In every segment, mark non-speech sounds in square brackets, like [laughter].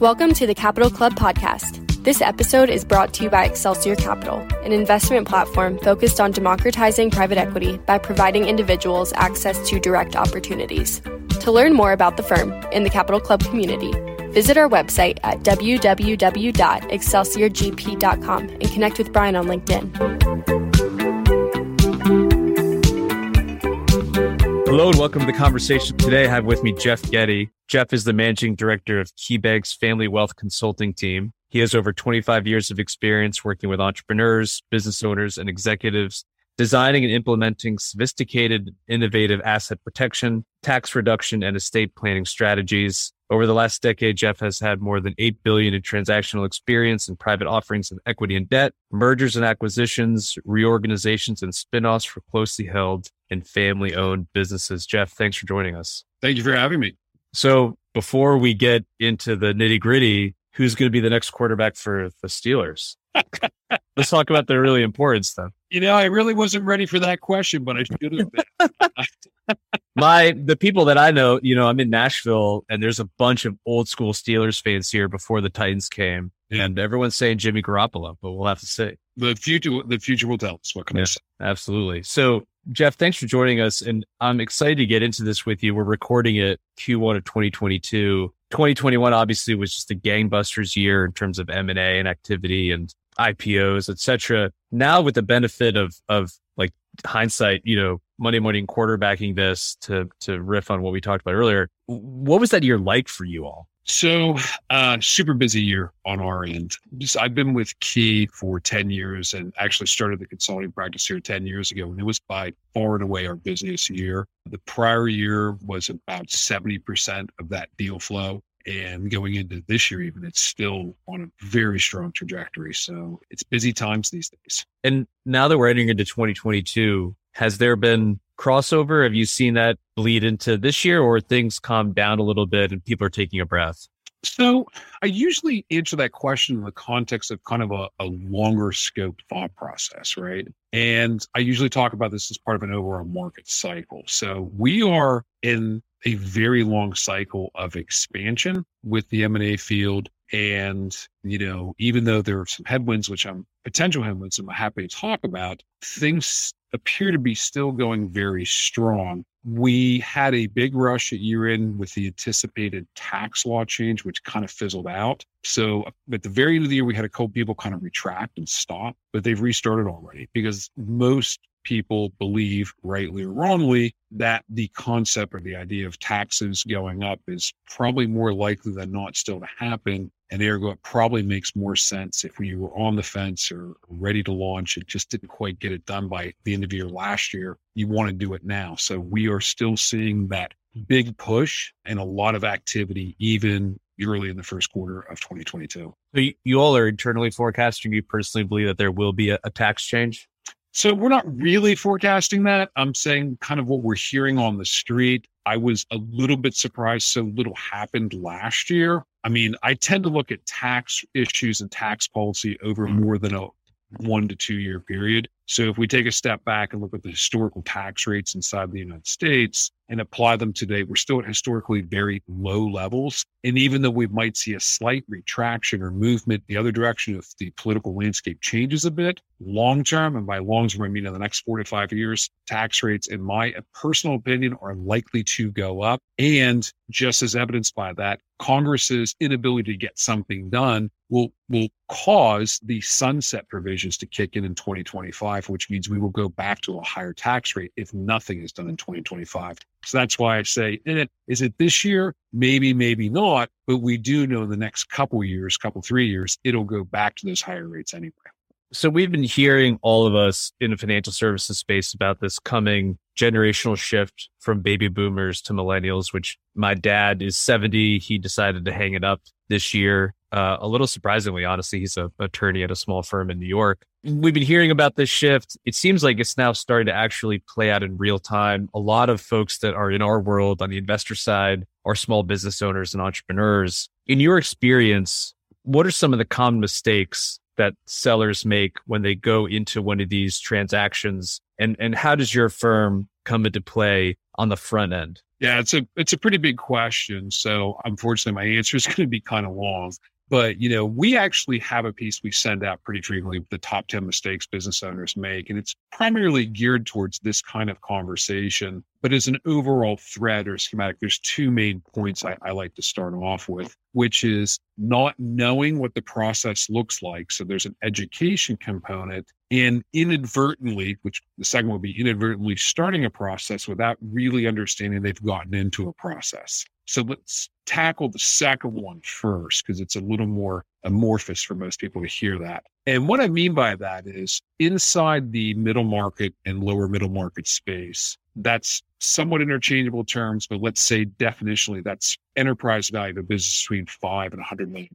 Welcome to the Capital Club podcast. This episode is brought to you by Excelsior Capital, an investment platform focused on democratizing private equity by providing individuals access to direct opportunities. To learn more about the firm and the Capital Club community, visit our website at www.excelsiorgp.com and connect with Brian on LinkedIn. Hello and welcome to the conversation. Today I have with me Jeff Getty. Jeff is the managing director of KeyBank's Family Wealth Consulting team. He has over 25 years of experience working with entrepreneurs, business owners, and executives, designing and implementing sophisticated, innovative asset protection, tax reduction, and estate planning strategies. Over the last decade, Jeff has had more than 8 billion in transactional experience in private offerings of equity and debt, mergers and acquisitions, reorganizations and spin-offs for closely held and family owned businesses. Jeff, thanks for joining us. Thank you for having me. So before we get into the nitty gritty, who's going to be the next quarterback for the Steelers? [laughs] Let's talk about the really important stuff. You know, I really wasn't ready for that question, but I should have been. [laughs] My the people that I know, you know, I'm in Nashville and there's a bunch of old school Steelers fans here before the Titans came. Yeah. And everyone's saying Jimmy Garoppolo, but we'll have to see. The future the future will tell us what can yeah, I say. Absolutely. So Jeff, thanks for joining us. And I'm excited to get into this with you. We're recording it Q1 of 2022. 2021 obviously was just a gangbusters year in terms of M&A and activity and IPOs, etc. Now with the benefit of of like hindsight, you know, Monday morning quarterbacking this to to riff on what we talked about earlier. What was that year like for you all? So, uh, super busy year on our end. Just, I've been with Key for 10 years and actually started the consulting practice here 10 years ago. And it was by far and away our busiest year. The prior year was about 70% of that deal flow. And going into this year, even, it's still on a very strong trajectory. So it's busy times these days. And now that we're entering into 2022, has there been crossover? Have you seen that bleed into this year or things calm down a little bit and people are taking a breath? So I usually answer that question in the context of kind of a, a longer scope thought process, right? And I usually talk about this as part of an overall market cycle. So we are in a very long cycle of expansion with the M&A field. And, you know, even though there are some headwinds, which I'm potential headwinds I'm happy to talk about, things appear to be still going very strong. We had a big rush at year end with the anticipated tax law change, which kind of fizzled out. So at the very end of the year, we had a couple people kind of retract and stop, but they've restarted already because most people believe, rightly or wrongly, that the concept or the idea of taxes going up is probably more likely than not still to happen. And ergo, it probably makes more sense if we were on the fence or ready to launch. It just didn't quite get it done by the end of year last year. You want to do it now. So we are still seeing that big push and a lot of activity, even early in the first quarter of 2022. So you, you all are internally forecasting. You personally believe that there will be a, a tax change? So we're not really forecasting that. I'm saying kind of what we're hearing on the street. I was a little bit surprised so little happened last year. I mean, I tend to look at tax issues and tax policy over mm-hmm. more than a one to two year period. So if we take a step back and look at the historical tax rates inside the United States and apply them today, we're still at historically very low levels. And even though we might see a slight retraction or movement the other direction if the political landscape changes a bit, long term, and by long term, I mean in the next four to five years, tax rates, in my personal opinion, are likely to go up. And just as evidenced by that, Congress's inability to get something done will will cause the sunset provisions to kick in in 2025, which means we will go back to a higher tax rate if nothing is done in 2025. So that's why I say, eh, is it this year? Maybe, maybe not. But we do know the next couple years, couple three years, it'll go back to those higher rates anyway. So we've been hearing all of us in the financial services space about this coming generational shift from baby boomers to millennials, which my dad is 70. He decided to hang it up this year. Uh, a little surprisingly, honestly, he's an attorney at a small firm in New York. We've been hearing about this shift. It seems like it's now starting to actually play out in real time. A lot of folks that are in our world on the investor side are small business owners and entrepreneurs. In your experience, what are some of the common mistakes that sellers make when they go into one of these transactions? And, and how does your firm come into play on the front end? Yeah, it's a it's a pretty big question. So unfortunately, my answer is going to be kind of long. But you know, we actually have a piece we send out pretty frequently, the top 10 mistakes business owners make. And it's primarily geared towards this kind of conversation. But as an overall thread or schematic, there's two main points I, I like to start off with, which is not knowing what the process looks like. So there's an education component and inadvertently, which the second would be inadvertently starting a process without really understanding they've gotten into a process. So let's tackle the second one first, because it's a little more amorphous for most people to hear that. And what I mean by that is inside the middle market and lower middle market space, that's somewhat interchangeable terms, but let's say definitionally that's enterprise value of a business between five and $100 million,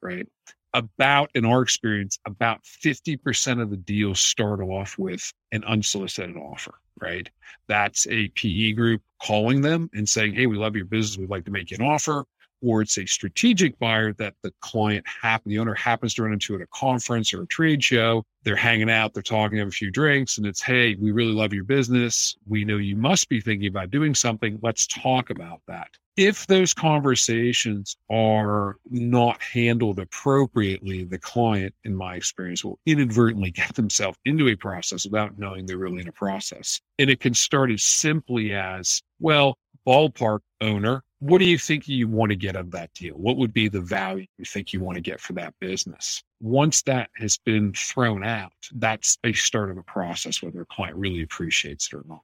right? About, in our experience, about 50% of the deals start off with an unsolicited offer right? That's a PE group calling them and saying, Hey, we love your business. We'd like to make you an offer. Or it's a strategic buyer that the client happen, the owner happens to run into at a conference or a trade show. They're hanging out, they're talking, have a few drinks, and it's, Hey, we really love your business. We know you must be thinking about doing something. Let's talk about that if those conversations are not handled appropriately, the client, in my experience, will inadvertently [laughs] get themselves into a process without knowing they're really in a process. And it can start as simply as, well, ballpark owner, what do you think you want to get out of that deal? What would be the value you think you want to get for that business? Once that has been thrown out, that's a start of a process, whether a client really appreciates it or not.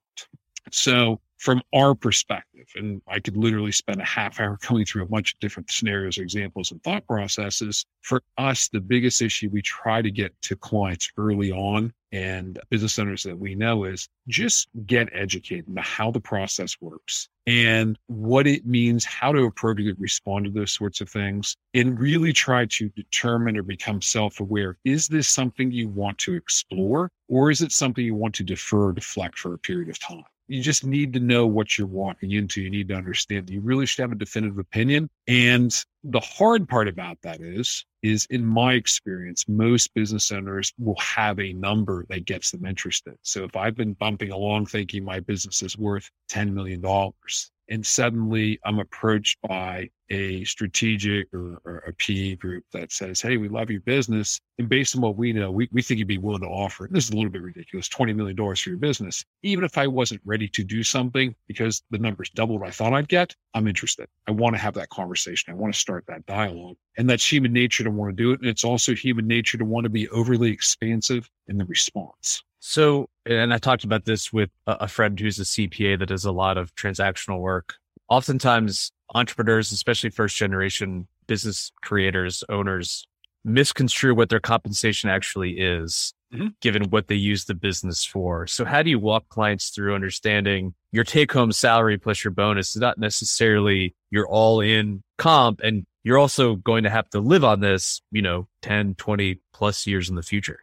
So from our perspective, and I could literally spend a half hour [laughs] going through a bunch of different scenarios, examples, and thought processes. For us, the biggest issue we try to get to clients early on and business owners that we know is just get educated about how the process works and what it means, how to appropriately respond to those sorts of things, and really try to determine or become self aware. Is this something you want to explore, or is it something you want to defer, deflect for a period of time? You just need to know what you're walking into. You need to understand. You really should have a definitive opinion. And the hard part about that is, is in my experience, most business owners will have a number that gets them interested. So if I've been bumping along thinking my business is worth $10 million, and suddenly I'm approached by a strategic or, or, a PE group that says, Hey, we love your business. And based on what we know, we, we think you'd be willing to offer. This is a little bit ridiculous $20 million for your business. Even if I wasn't ready to do something because the numbers double what I thought I'd get, I'm interested. I want to have that conversation. I want to start that dialogue. And that's human nature to want to do it. And it's also human nature to want to be overly expansive in the response. So, and I talked about this with a friend who's a CPA that does a lot of transactional work. Oftentimes, entrepreneurs, especially first generation business creators, owners, misconstrue what their compensation actually is, mm-hmm. given what they use the business for. So, how do you walk clients through understanding your take home salary plus your bonus is not necessarily your all in comp and you're also going to have to live on this, you know, 10, 20 plus years in the future?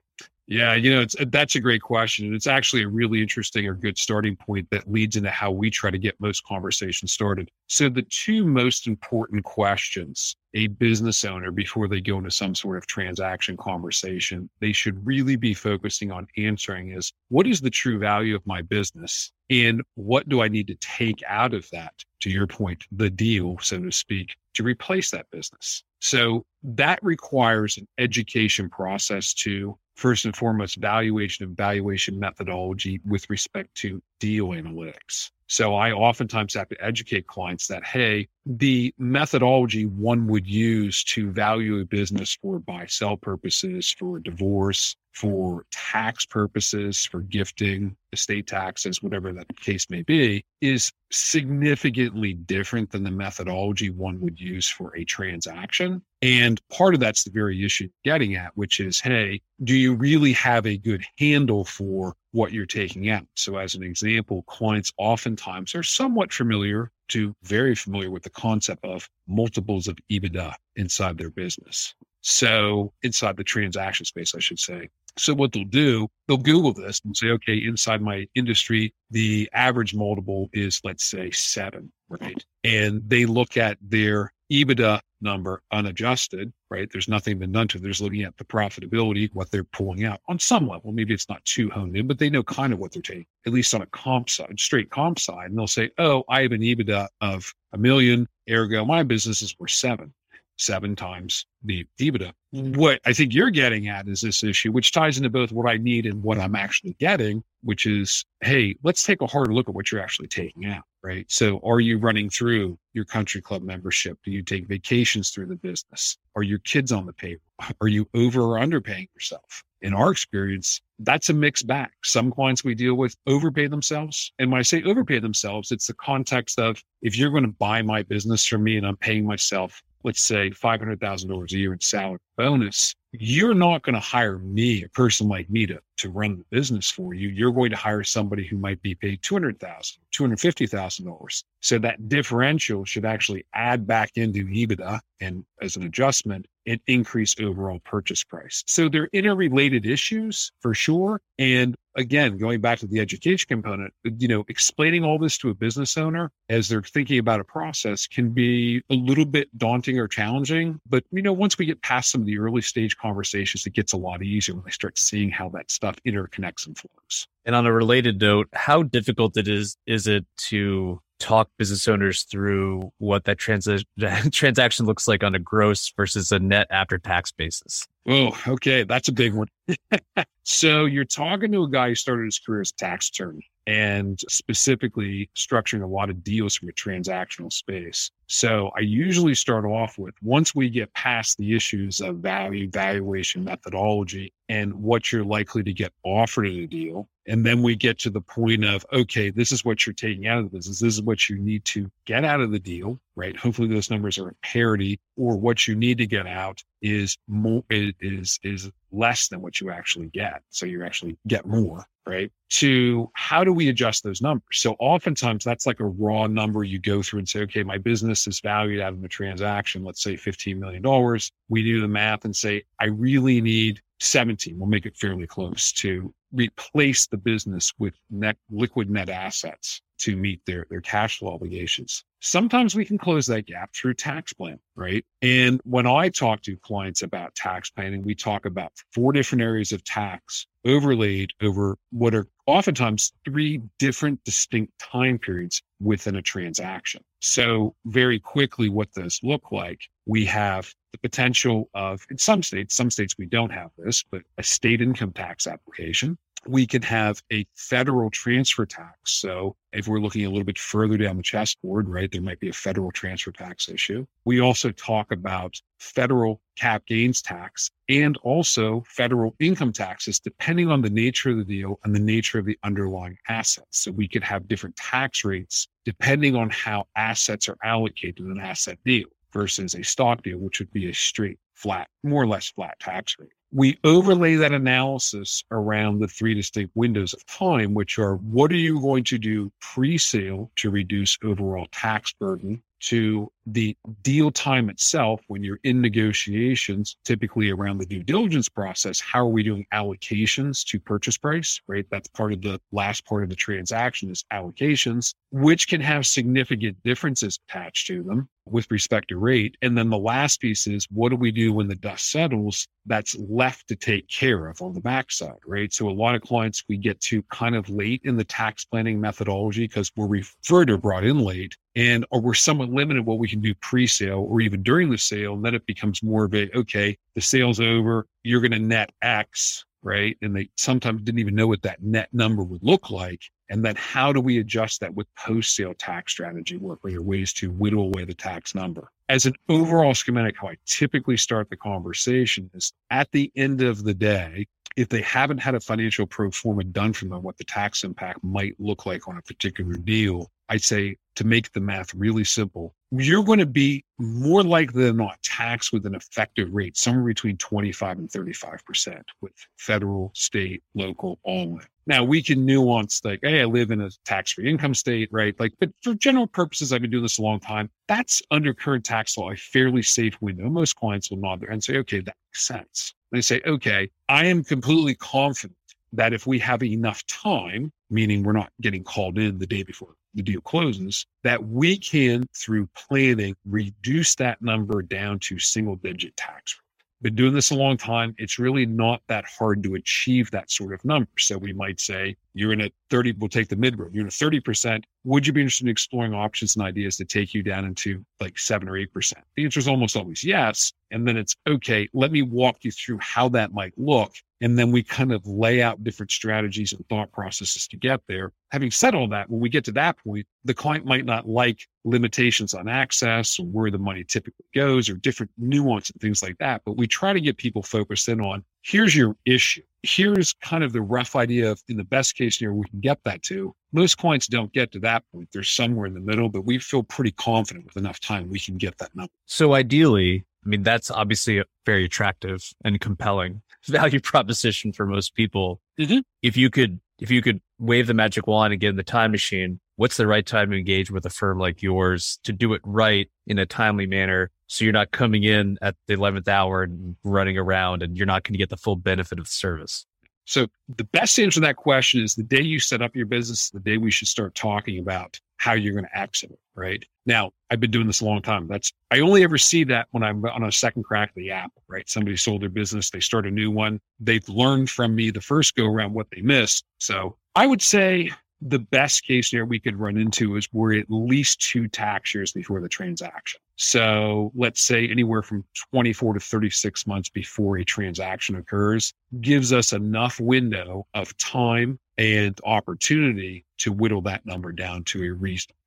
Yeah, you know, it's uh, that's a great question. And it's actually a really interesting or good starting point that leads into how we try to get most conversations started. So the two most important questions a business owner before they go into some sort of transaction conversation, they should really be focusing on answering is what is the true value of my business? And what do I need to take out of that? To your point, the deal, so to speak, to replace that business. So that requires an education process to first and foremost valuation and valuation methodology with respect to deal analytics. So I oftentimes have to educate clients that, hey, the methodology one would use to value a business for buy sell purposes, for divorce, for tax purposes, for gifting, estate taxes, whatever that case may be, is significantly different than the methodology one would use for a transaction. And part of that's the very issue getting at, which is, hey, do you really have a good handle for what you're taking out? So, as an example, clients oftentimes are somewhat familiar to very familiar with the concept of multiples of EBITDA inside their business. So, inside the transaction space, I should say. So what they'll do, they'll Google this and say, okay, inside my industry, the average multiple is, let's say, seven, right? And they look at their EBITDA number unadjusted, right? There's nothing been done to it. Looking at the profitability, what they're pulling out on some level. Maybe it's not too honed in, but they know kind of what they're taking, at least on a comp side, straight comp side. And they'll say, oh, I have an EBITDA of a million. Ergo, my business is worth seven seven times the EBITDA. What I think you're getting at is this issue, which ties into both what I need and what I'm actually getting, which is, hey, let's take a harder look at what you're actually taking out, right? So are you running through your country club membership? Do you take vacations through the business? Are your kids on the payroll? [laughs] Are you over or underpaying yourself? In our experience, that's a mixed bag. Some clients we deal with overpay themselves. And when I say overpay themselves, it's the context of if you're going to buy my business from me and I'm paying myself let's say $500,000 a year in salary bonus, you're not going to hire me, a person like me, to, to run the business for you. You're going to hire somebody who might be paid $200,000, $250,000. So that differential should actually add back into EBITDA and as an adjustment and increase overall purchase price. So they're interrelated issues for sure. And again, going back to the education component, you know, explaining all this to a business owner as they're thinking about a process can be a little bit daunting or challenging. But, you know, once we get past some of the early stage conversations, it gets a lot easier when they start seeing how that stuff interconnects and flows. And on a related note, how difficult it is is it to talk business owners through what that [laughs] transaction looks like on a gross versus a net after tax basis? Oh, okay. That's a big one. [laughs] so you're talking to a guy who started his career as a tax attorney and specifically structuring a lot of deals from a transactional space. So I usually start off with once we get past the issues of value, valuation, methodology, and what you're likely to get offered in a deal. And then we get to the point of, okay, this is what you're taking out of the business. This is what you need to get out of the deal, right? Hopefully those numbers are in parity or what you need to get out is more, is, is less than what you actually get. So you actually get more right? To how do we adjust those numbers? So oftentimes that's like a raw number you go through and say, okay, my business is valued out of the transaction, let's say $15 million. We do the math and say, I really need 17. We'll make it fairly close to replace the business with net liquid net assets to meet their, their cash flow obligations. Sometimes we can close that gap through tax plan, right? And when I talk to clients about tax planning, we talk about four different areas of tax overlaid over what are oftentimes three different distinct time periods within a transaction. So very quickly, what those look like, we have the potential of, in some states, some states we don't have this, but a state income tax application we could have a federal transfer tax. So if we're looking a little bit further down the chessboard, right, there might be a federal transfer tax issue. We also talk about federal cap gains tax and also federal income taxes, depending on the nature of the deal and the nature of the underlying assets. So we could have different tax rates depending on how assets are allocated in an asset deal versus a stock deal, which would be a straight flat, more or less flat tax rate we overlay that analysis around the three distinct windows of time, which are what are you going to do pre sale to reduce overall tax burden? To the deal time itself, when you're in negotiations, typically around the due diligence process, how are we doing allocations to purchase price, right? That's part of the last part of the transaction is allocations, which can have significant differences attached to them with respect to rate. And then the last piece is what do we do when the dust settles that's left to take care of on the backside, right? So a lot of clients we get to kind of late in the tax planning methodology because we're referred or brought in late and or we're somewhat limited what we can do pre-sale or even during the sale. And then it becomes more of a, okay, the sale's over, you're going to net X, right? And they sometimes didn't even know what that net number would look like. And then how do we adjust that with post sale tax strategy work? Are there ways to whittle away the tax number? As an overall schematic, how I typically start the conversation is at the end of the day, if they haven't had a financial pro forma done for them, what the tax impact might look like on a particular deal, I'd say to make the math really simple, you're going to be more likely than not taxed with an effective rate somewhere between 25 and 35% with federal, state, local, all in. Now we can nuance like, hey, I live in a tax-free income state, right? Like, but for general purposes, I've been doing this a long time. That's under current tax law, a fairly safe window. Most clients will nod their head and say, okay, that makes sense. They say, okay, I am completely confident that if we have enough time, meaning we're not getting called in the day before the deal closes, that we can, through planning, reduce that number down to single digit tax rate been doing this a long time. It's really not that hard to achieve that sort of number. So we might say you're in a 30, we'll take the mid road. You're in a 30%. Would you be interested in exploring options and ideas to take you down into like seven or 8%? The answer is almost always yes. And then it's okay. Let me walk you through how that might look. And then we kind of lay out different strategies and thought processes to get there. Having said all that, when we get to that point, the client might not like limitations on access or where the money typically goes or different nuance and things like that. But we try to get people focused in on here's your issue. Here's kind of the rough idea of in the best case scenario, we can get that to. Most clients don't get to that point. They're somewhere in the middle, but we feel pretty confident with enough time we can get that number. So ideally, I mean, that's obviously a very attractive and compelling [laughs] value proposition for most people. Mm-hmm. If you could, if you could wave the magic wand and get in the time machine, what's the right time to engage with a firm like yours to do it right in a timely manner? So you're not coming in at the 11th hour and running around and you're not going to get the full benefit of the service. So the best answer to that question is the day you set up your business, the day we should start talking about how you're going to exit it. Right now, I've been doing this a long time. That's I only ever see that when I'm on a second crack of the app. Right, somebody sold their business, they start a new one. They've learned from me the first go around what they missed. So I would say the best case scenario we could run into is we're at least two tax years before the transaction. So let's say anywhere from 24 to 36 months before a transaction occurs gives us enough window of time and opportunity to whittle that number down to a reasonable.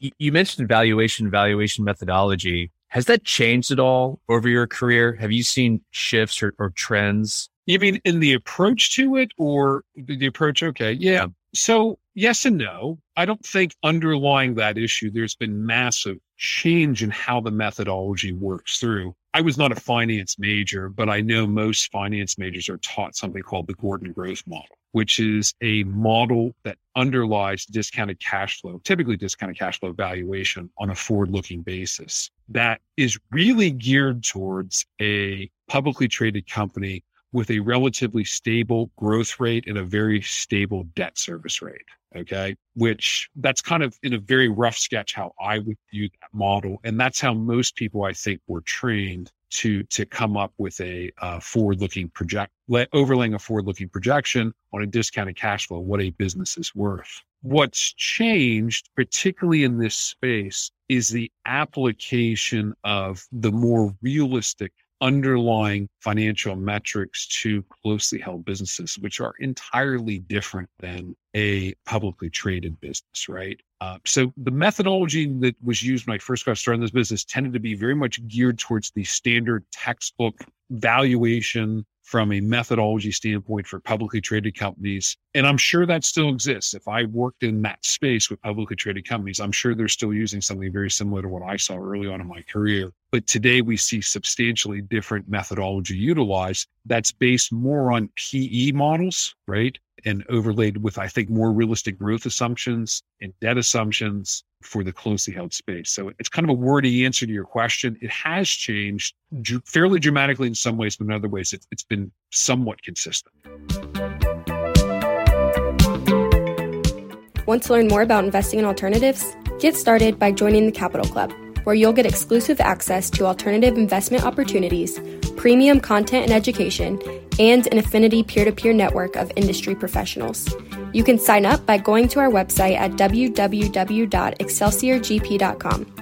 You mentioned valuation, valuation methodology. Has that changed at all over your career? Have you seen shifts or, or trends? You mean in the approach to it or the approach? Okay. Yeah. So yes and no. I don't think underlying that issue, there's been massive change in how the methodology works through. I was not a finance major, but I know most finance majors are taught something called the Gordon growth model, which is a model that underlies discounted cash flow, typically discounted cash flow valuation on a forward looking basis that is really geared towards a publicly traded company with a relatively stable growth rate and a very stable debt service rate. Okay. Which that's kind of in a very rough sketch how I would view that model. And that's how most people I think were trained to, to come up with a uh, forward looking project, overlaying a forward looking projection on a discounted cash flow, what a business is worth. What's changed, particularly in this space, is the application of the more realistic underlying financial metrics to closely held businesses, which are entirely different than a publicly traded business, right? Uh, so the methodology that was used when I first got started in this business tended to be very much geared towards the standard textbook valuation from a methodology standpoint for publicly traded companies. And I'm sure that still exists. If I worked in that space with publicly traded companies, I'm sure they're still using something very similar to what I saw early on in my career. But today we see substantially different methodology utilized that's based more on PE models, right? And overlaid with, I think, more realistic growth assumptions and debt assumptions for the closely held space. So it's kind of a wordy answer to your question. It has changed fairly dramatically in some ways, but in other ways, it's, it's been somewhat consistent. Want to learn more about investing in alternatives? Get started by joining the Capital Club, where you'll get exclusive access to alternative investment opportunities, premium content and education, and an affinity peer to peer network of industry professionals. You can sign up by going to our website at www.excelsiorgp.com.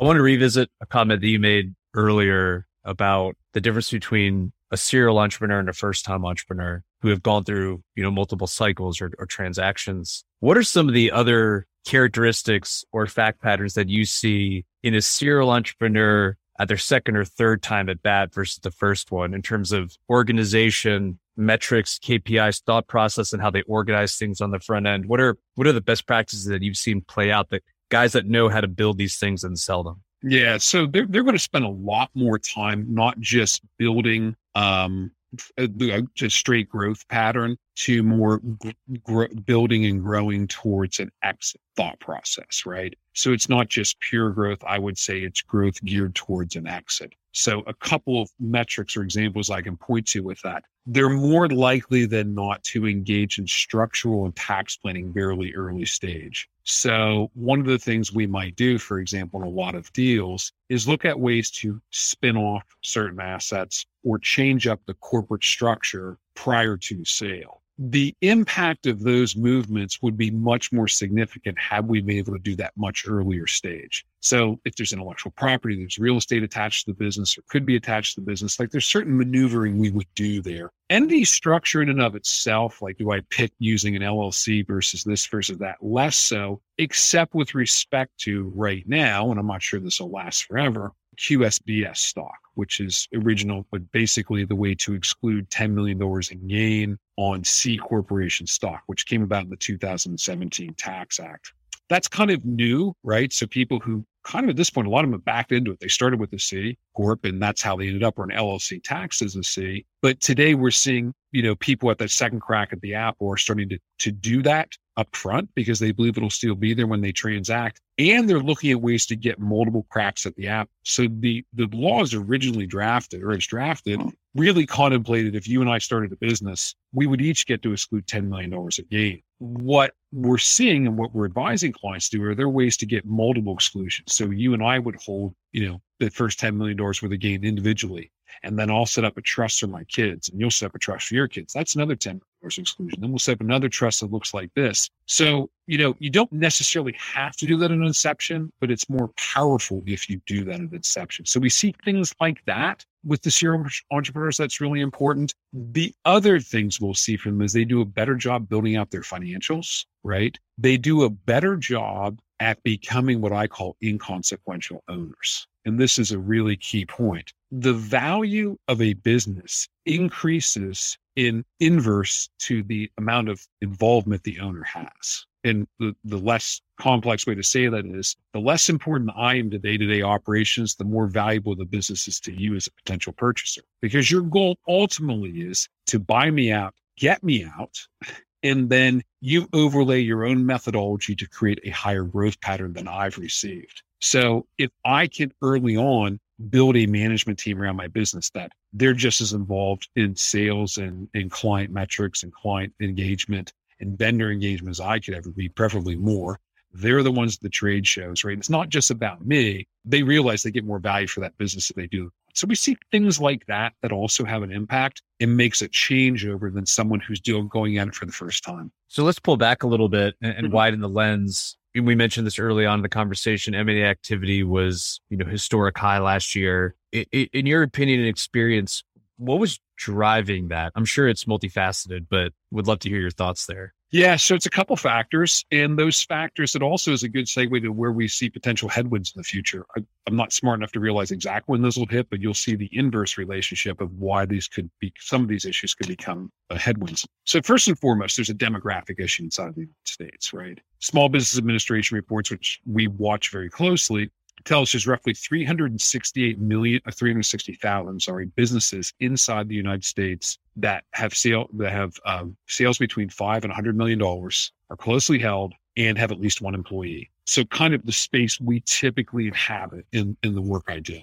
I want to revisit a comment that you made earlier about the difference between a serial entrepreneur and a first time entrepreneur who have gone through, you know, multiple cycles or, or transactions. What are some of the other characteristics or fact patterns that you see in a serial entrepreneur at their second or third time at bat versus the first one in terms of organization, metrics, KPIs, thought process, and how they organize things on the front end? What are what are the best practices that you've seen play out that guys that know how to build these things and sell them? Yeah, so they're they're going to spend a lot more time not just building um, a straight growth pattern to more gr- building and growing towards an exit thought process, right? So it's not just pure growth. I would say it's growth geared towards an exit. So a couple of metrics or examples I can point to with that. They're more likely than not to engage in structural and tax planning very early stage. So one of the things we might do, for example, in a lot of deals is look at ways to spin off certain assets or change up the corporate structure prior to sale the impact of those movements would be much more significant had we been able to do that much earlier stage. So if there's intellectual property, there's real estate attached to the business or could be attached to the business, like there's certain maneuvering we would do there. ND structure in and of itself, like do I pick using an LLC versus this versus that? Less so, except with respect to right now, and I'm not sure this will last forever, QSBS stock, which is original, but basically the way to exclude $10 million in gain on C corporation stock, which came about in the 2017 Tax Act. That's kind of new, right? So people who kind of at this point, a lot of them have backed into it. They started with the C corp, and that's how they ended up, or an LLC taxed as C. But today we're seeing, you know, people at that second crack at the apple are starting to to do that up front because they believe it'll still be there when they transact. And they're looking at ways to get multiple cracks at the app. So the, the law laws originally drafted or it's drafted oh. really contemplated if you and I started a business, we would each get to exclude $10 million of gain. What we're seeing and what we're advising clients to do are there ways to get multiple exclusions. So you and I would hold, you know, the first $10 million worth of gain individually. And then I'll set up a trust for my kids and you'll set up a trust for your kids. That's another 10 exclusion. Then we'll set up another trust that looks like this. So, you know, you don't necessarily have to do that in inception, but it's more powerful if you do that at inception. So we see things like that with the serial entrepreneurs. That's really important. The other things we'll see from them is they do a better job building out their financials, right? They do a better job at becoming what I call inconsequential owners. And this is a really key point. The value of a business mm-hmm. increases in inverse to the amount of involvement the owner has. And the, the less complex way to say that is the less important I am to day to day operations, the more valuable the business is to you as a potential purchaser. Because your goal ultimately is to buy me out, get me out, and then you overlay your own methodology to create a higher growth pattern than I've received. So if I can early on build a management team around my business that they're just as involved in sales and, in client metrics and client engagement and vendor engagement as I could ever be, preferably more. They're the ones at the trade shows, right? It's not just about me. They realize they get more value for that business if they do. So we see things like that that also have an impact. It makes a changeover than someone who's doing going at it for the first time. So let's pull back a little bit and, and mm-hmm. widen the lens we mentioned this early on in the conversation. M&A activity was, you know, historic high last year. in your opinion and experience, what was driving that? I'm sure it's multifaceted, but would love to hear your thoughts there. Yeah, so it's a couple factors, and those factors. It also is a good segue to where we see potential headwinds in the future. I, am not smart enough to realize exactly when those will hit, but you'll see the inverse relationship of why these could be. Some of these issues could become uh, headwinds. So first and foremost, there's a demographic issue inside the United States, right? Small Business Administration reports, which we watch very closely, tells there's roughly 368 million, uh, 360,000, sorry, businesses inside the United States that have sale that have um, sales between five and 100 million dollars, are closely held, and have at least one employee. So, kind of the space we typically inhabit in in the work I do.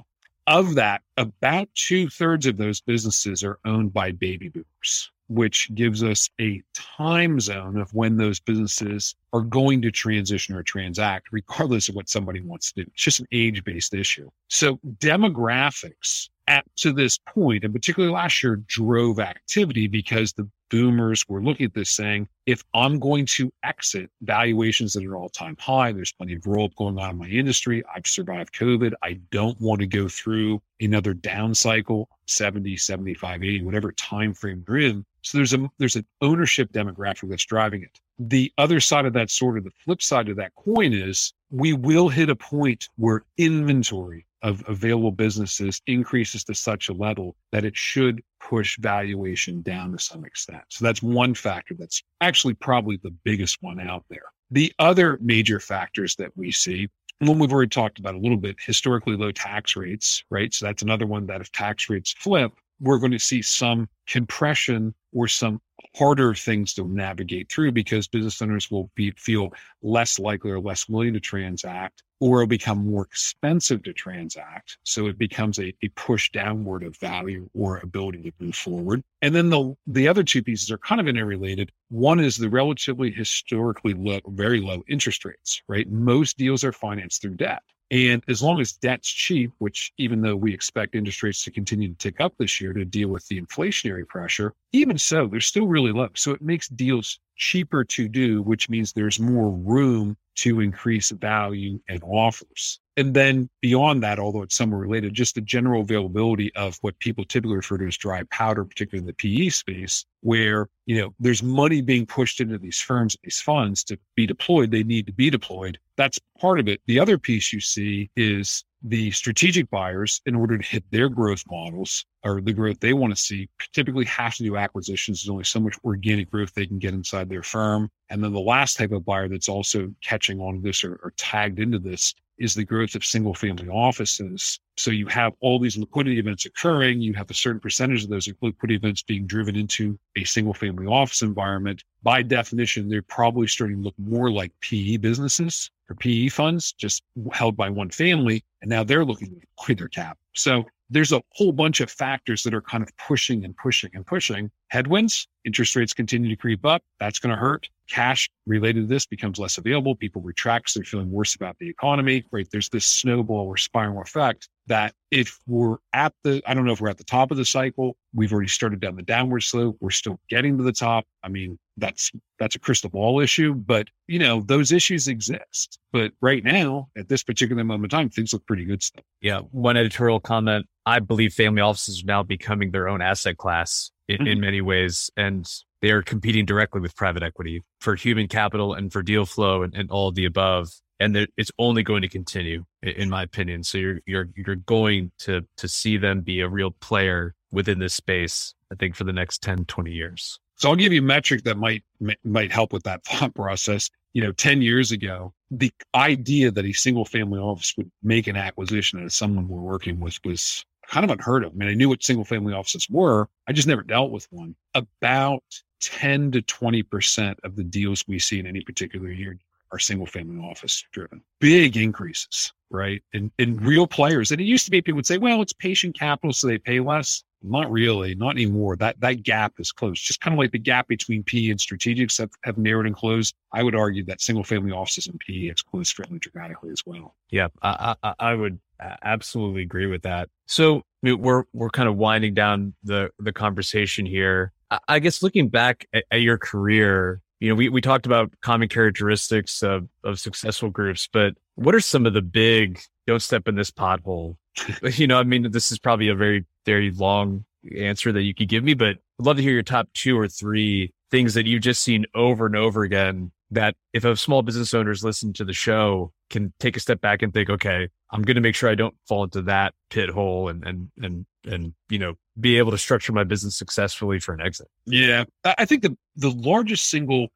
Of that, about two thirds of those businesses are owned by baby boomers which gives us a time zone of when those businesses are going to transition or transact, regardless of what somebody wants to do. It's just an age based issue. So, demographics at to this point, and particularly last year, drove activity because the boomers were looking at this saying, if I'm going to exit valuations that are all time high, there's plenty of roll up going on in my industry. I've survived COVID. I don't want to go through another down cycle, 70, 75, 80, whatever time frame you're in. So there's a there's an ownership demographic that's driving it. The other side of that sort of the flip side of that coin is we will hit a point where inventory of available businesses increases to such a level that it should push valuation down to some extent. So that's one factor that's actually probably the biggest one out there. The other major factors that we see one we've already talked about a little bit historically low tax rates, right? So that's another one that if tax rates flip, we're going to see some compression or some harder things to navigate through because business owners will be feel less likely or less willing to transact or it'll become more expensive to transact. So it becomes a, a push downward of value or ability to move forward. And then the the other two pieces are kind of interrelated. One is the relatively historically low very low interest rates right? Most deals are financed through debt and as long as debt's cheap, which even though we expect interest rates to continue to tick up this year to deal with the inflationary pressure, even so, they're still really low. So it makes deals cheaper to do, which means there's more room to increase value and offers. And then beyond that, although it's somewhat related, just the general availability of what people typically refer to as dry powder, particularly in the PE space, where, you know, there's money being pushed into these firms, these funds to be deployed. They need to be deployed. That's part of it. The other piece you see is the strategic buyers, in order to hit their growth models or the growth they want to see, typically have to do acquisitions. There's only so much organic growth they can get inside their firm. And then the last type of buyer that's also catching on to this or, or tagged into this is the growth of single family offices. So you have all these liquidity events occurring. You have a certain percentage of those liquidity events being driven into a single family office environment. By definition, they're probably starting to look more like PE businesses or PE funds, just held by one family. And now they're looking to mm-hmm. deploy their cap. So there's a whole bunch of factors that are kind of pushing and pushing and pushing. Headwinds, interest rates continue to creep up. That's going to hurt. Cash related to this becomes less available. People retract. So they're feeling worse about the economy, right? There's this snowball or spiral effect that if we're at the, I don't know if we're at the top of the cycle, we've already started down the downward slope. We're still getting to the top. I mean, that's, that's a crystal ball issue, but you know, those issues exist. But right now, at this particular moment in time, things look pretty good still. Yeah. One editorial comment. I believe family offices are now becoming their own asset class in, mm-hmm. in many ways. And they are competing directly with private equity for human capital and for deal flow and, and all of the above and it's only going to continue, in my opinion. So you're you're you're going to to see them be a real player within this space. I think for the next 10, 20 years. So I'll give you a metric that might might help with that [laughs] thought process. You know, 10 years ago, the idea that a single family office would make an acquisition as someone we're working with was kind of unheard of. I mean, I knew what single family offices were. I just never dealt with one. About 10 to 20% of the deals we see in any particular year are single family office driven. Big increases, right? In, in real players. And it used to be people would say, well, it's patient capital, so they pay less. Not really, not anymore. That that gap is closed. Just kind of like the gap between PE and strategics have, have narrowed and closed. I would argue that single family offices and PE has closed fairly dramatically as well. Yeah, I, I, I would absolutely agree with that. So we're we're kind of winding down the the conversation here. I guess looking back at, at your career, you know, we, we talked about common characteristics of, of successful groups, but what are some of the big don't step in this pothole? [laughs] you know, I mean, this is probably a very, very long answer that you could give me, but I'd love to hear your top two or three things that you've just seen over and over again that if a small business owners listen to the show can take a step back and think, okay, I'm going to make sure I don't fall into that pit hole and, and, and, and, you know, be able to structure my business successfully for an exit. Yeah. I think the, the largest single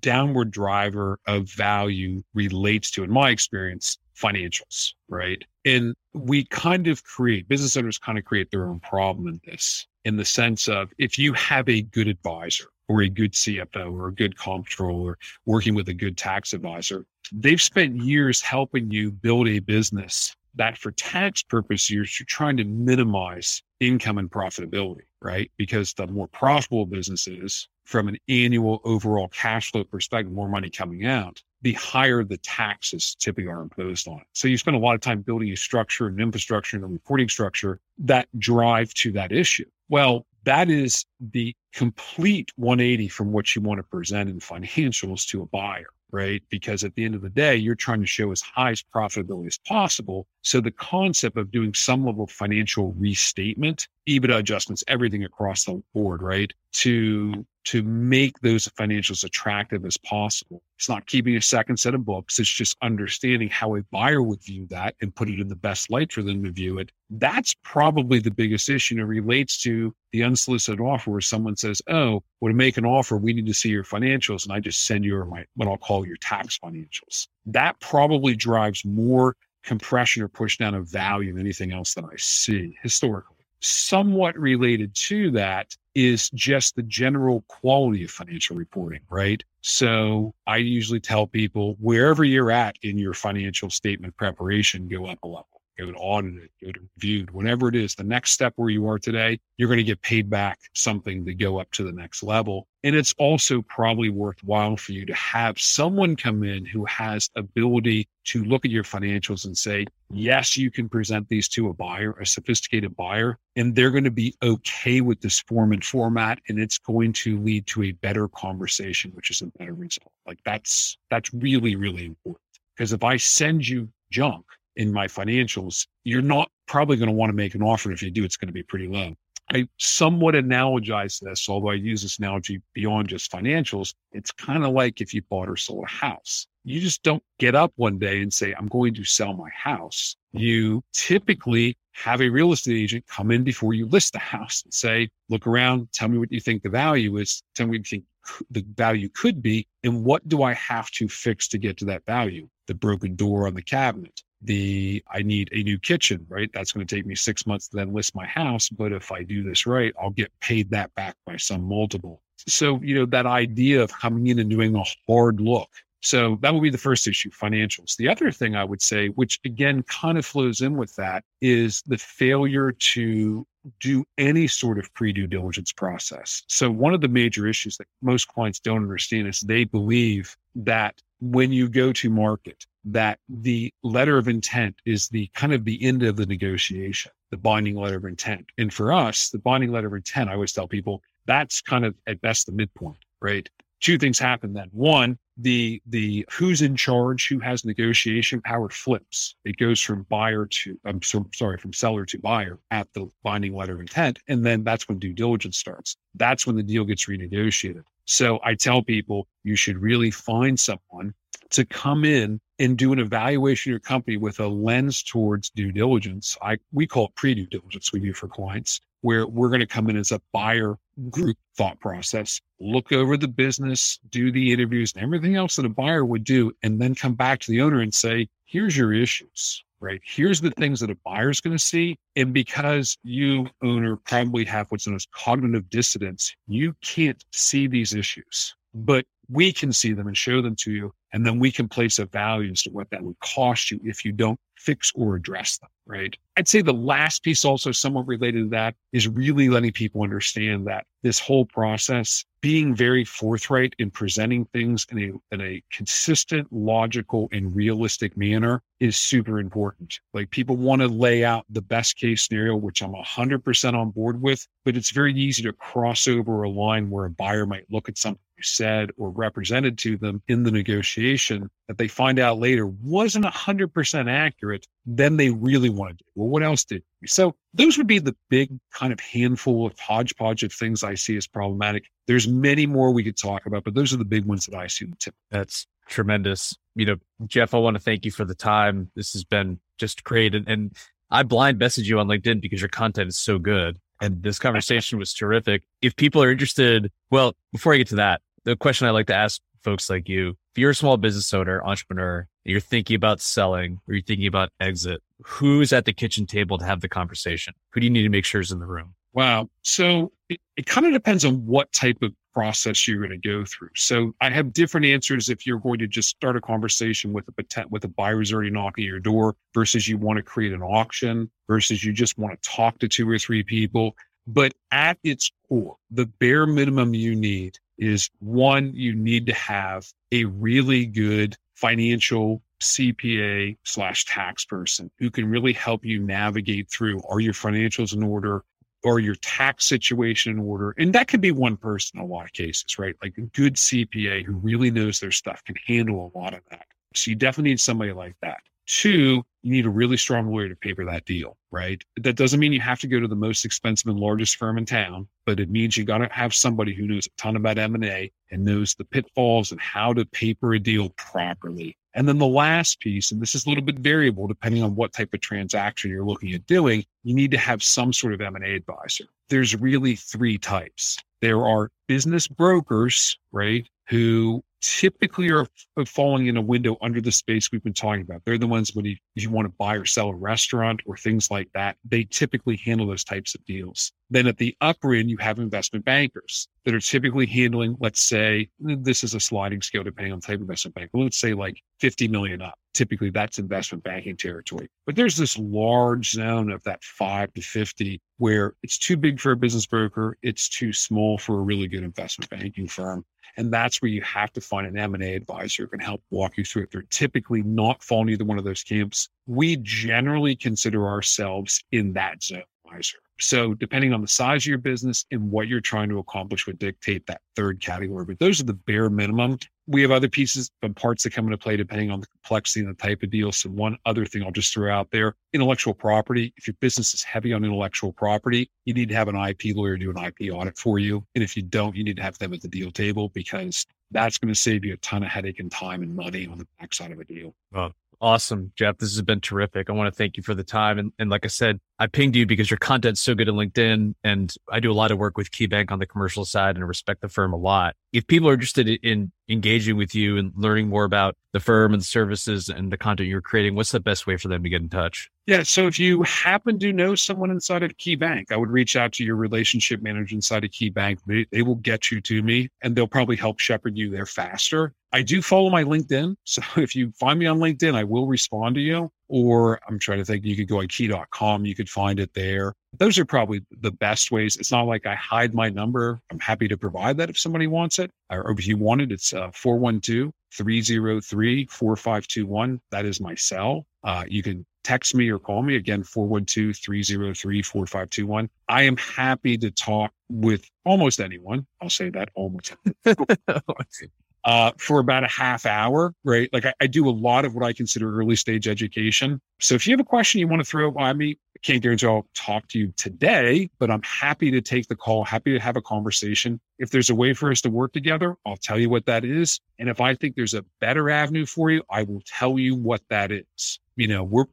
downward driver of value relates to, in my experience, financials, right? And we kind of create, business owners kind of create their own problem in this, in the sense of if you have a good advisor or a good CFO or a good comptroller working with a good tax advisor, they've spent years helping you build a business that for tax purposes, you're trying to minimize income and profitability, right? Because the more profitable business is from an annual overall cash flow perspective, more money coming out, the higher the taxes typically are imposed on it. So you spend a lot of time building a structure and infrastructure and a reporting structure that drive to that issue. Well, that is the complete 180 from what you want to present in financials to a buyer right? Because at the end of the day, you're trying to show as high as profitability as possible. So the concept of doing some level of financial restatement, EBITDA adjustments, everything across the board, right? To to make those financials attractive as possible. It's not keeping a second set of books. It's just understanding how a buyer would view that and put it in the best light for them to view it. That's probably the biggest issue. And it relates to the unsolicited offer where someone says, Oh, well, to make an offer, we need to see your financials. And I just send you my, what I'll call your tax financials. That probably drives more compression or push down of value than anything else that I see historically. Somewhat related to that is just the general quality of financial reporting, right? So I usually tell people wherever you're at in your financial statement preparation, go up a level audit it, go to reviewed, whatever it is, the next step where you are today, you're going to get paid back something to go up to the next level. And it's also probably worthwhile for you to have someone come in who has ability to look at your financials and say, yes, you can present these to a buyer, a sophisticated buyer, and they're going to be okay with this form and format. And it's going to lead to a better conversation, which is a better result. Like that's, that's really, really important. Because if I send you junk, in my financials, you're not probably going to want to make an offer. If you do, it's going to be pretty low. I somewhat analogize this, although I use this analogy beyond just financials. It's kind of like if you bought or sold a house. You just don't get up one day and say, I'm going to sell my house. You typically have a real estate agent come in before you list the house and say, look around, tell me what you think the value is, tell me what you think the value could be, and what do I have to fix to get to that value? The broken door on the cabinet, the I need a new kitchen, right? That's going to take me six months to then list my house. But if I do this right, I'll get paid that back by some multiple. So, you know, that idea of coming in and doing a hard look. So that would be the first issue, financials. The other thing I would say, which again kind of flows in with that, is the failure to do any sort of pre due diligence process. So one of the major issues that most clients don't understand is they believe that when you go to market, that the letter of intent is the kind of the end of the negotiation, the binding letter of intent. And for us, the binding letter of intent, I always tell people that's kind of at best the midpoint, right? Two things happen then. One, the the who's in charge, who has negotiation power flips. It goes from buyer to I'm so, sorry, from seller to buyer at the binding letter of intent. And then that's when due diligence starts. That's when the deal gets renegotiated. So I tell people you should really find someone to come in and do an evaluation of your company with a lens towards due diligence. I we call it pre-due diligence we do for clients, where we're going to come in as a buyer group thought process, look over the business, do the interviews and everything else that a buyer would do, and then come back to the owner and say, here's your issues. Right. Here's the things that a buyer's going to see. And because you, owner, probably have what's known as cognitive dissonance, you can't see these issues, but we can see them and show them to you. And then we can place a value as to what that would cost you if you don't fix or address them, right? I'd say the last piece also somewhat related to that is really letting people understand that this whole process, being very forthright in presenting things in a, in a consistent, logical, and realistic manner is super important. Like people want to lay out the best case scenario, which I'm 100% on board with, but it's very easy to cross over a line where a buyer might look at something you said or represented to them in the negotiation that they find out later wasn't 100% accurate then they really want to do. Well, what else did? So those would be the big kind of handful of hodgepodge of things I see as problematic. There's many more we could talk about, but those are the big ones that I see. Tip. That's tremendous. You know, Jeff, I want to thank you for the time. This has been just great. And, and I blind message you on LinkedIn because your content is so good. And this conversation was terrific. If people are interested, well, before I get to that, the question I like to ask folks like you, if you're a small business owner, entrepreneur, you're thinking about selling or you're thinking about exit, who's at the kitchen table to have the conversation? Who do you need to make sure is in the room? Wow. So it, it kind of depends on what type of process you're going to go through. So I have different answers if you're going to just start a conversation with a with a buyer who's already knocking your door versus you want to create an auction versus you just want to talk to two or three people. But at its core, the bare minimum you need is one, you need to have a really good financial CPA slash tax person who can really help you navigate through are your financials in order? or your tax situation in order. And that could be one person in a lot of cases, right? Like a good CPA who really knows their stuff can handle a lot of that. So you definitely need somebody like that. Two, you need a really strong lawyer to paper that deal, right? That doesn't mean you have to go to the most expensive and largest firm in town, but it means you got to have somebody who knows a ton about M&A and knows the pitfalls and how to paper a deal properly. And then the last piece, and this is a little bit variable depending on what type of transaction you're looking at doing, you need to have some sort of M&A advisor. There's really three types. There are business brokers, right, who typically are falling in a window under the space we've been talking about. They're the ones when you, you want to buy or sell a restaurant or things like that, they typically handle those types of deals. Then at the upper end, you have investment bankers that are typically handling, let's say, this is a sliding scale depending on type of investment bank. Let's say like 50 million up. Typically that's investment banking territory. But there's this large zone of that five to 50 where it's too big for a business broker. It's too small for a really good investment banking firm. And that's where you have to find an M&A advisor who can help walk you through it. They're typically not falling into one of those camps. We generally consider ourselves in that zone. Advisor. So depending on the size of your business and what you're trying to accomplish would dictate that third category. But those are the bare minimum. We have other pieces and parts that come into play depending on the complexity and the type of deal. So one other thing I'll just throw out there, intellectual property. If your business is heavy on intellectual property, you need to have an IP lawyer do an IP audit for you. And if you don't, you need to have them at the deal table because that's going to save you a ton of headache and time and money on the backside of a deal. Well, Awesome, Jeff. This has been terrific. I want to thank you for the time. And, and like I said, I pinged you because your content's so good on LinkedIn. And I do a lot of work with KeyBank on the commercial side and respect the firm a lot. If people are interested in engaging with you and learning more about the firm and the services and the content you're creating, what's the best way for them to get in touch? Yeah. So if you happen to know someone inside of KeyBank, I would reach out to your relationship manager inside of KeyBank. They, they will get you to me and they'll probably help shepherd you there faster. I do follow my LinkedIn. [laughs] So if you find me on LinkedIn, I will respond to you. Or I'm trying to think, you could go on you could find it there. Those are probably the best ways. It's not like I hide my number. I'm happy to provide that if somebody wants it. Or if you want it, it's uh, 412 303 4521. That is my cell. Uh, you can text me or call me again 412-303-4521 i am happy to talk with almost anyone i'll say that almost [laughs] [laughs] uh, for about a half hour, right? Like I, I, do a lot of what I consider early stage education. So if you have a question you want to throw by me, I can't guarantee I'll talk to you today, but I'm happy to take the call, happy to have a conversation. If there's a way for us to work together, I'll tell you what that is. And if I think there's a better avenue for you, I will tell you what that is. You know, we're,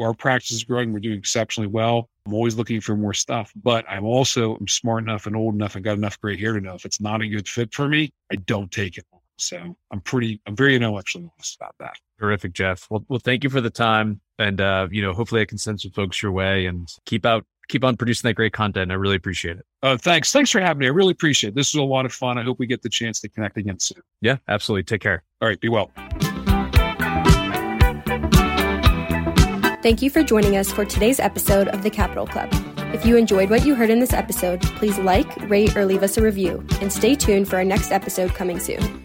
our practice is growing. We're doing exceptionally well. I'm always looking for more stuff, but I'm also I'm smart enough and old enough and got enough gray hair to know if it's not a good fit for me, I don't take it. So I'm pretty, I'm very intellectually honest about that. Terrific, Jeff. Well, well, thank you for the time, and uh, you know, hopefully, I can send some folks your way, and keep out, keep on producing that great content. I really appreciate it. Uh, thanks, thanks for having me. I really appreciate it. This was a lot of fun. I hope we get the chance to connect again soon. Yeah, absolutely. Take care. All right, be well. Thank you for joining us for today's episode of the Capital Club. If you enjoyed what you heard in this episode, please like, rate, or leave us a review, and stay tuned for our next episode coming soon.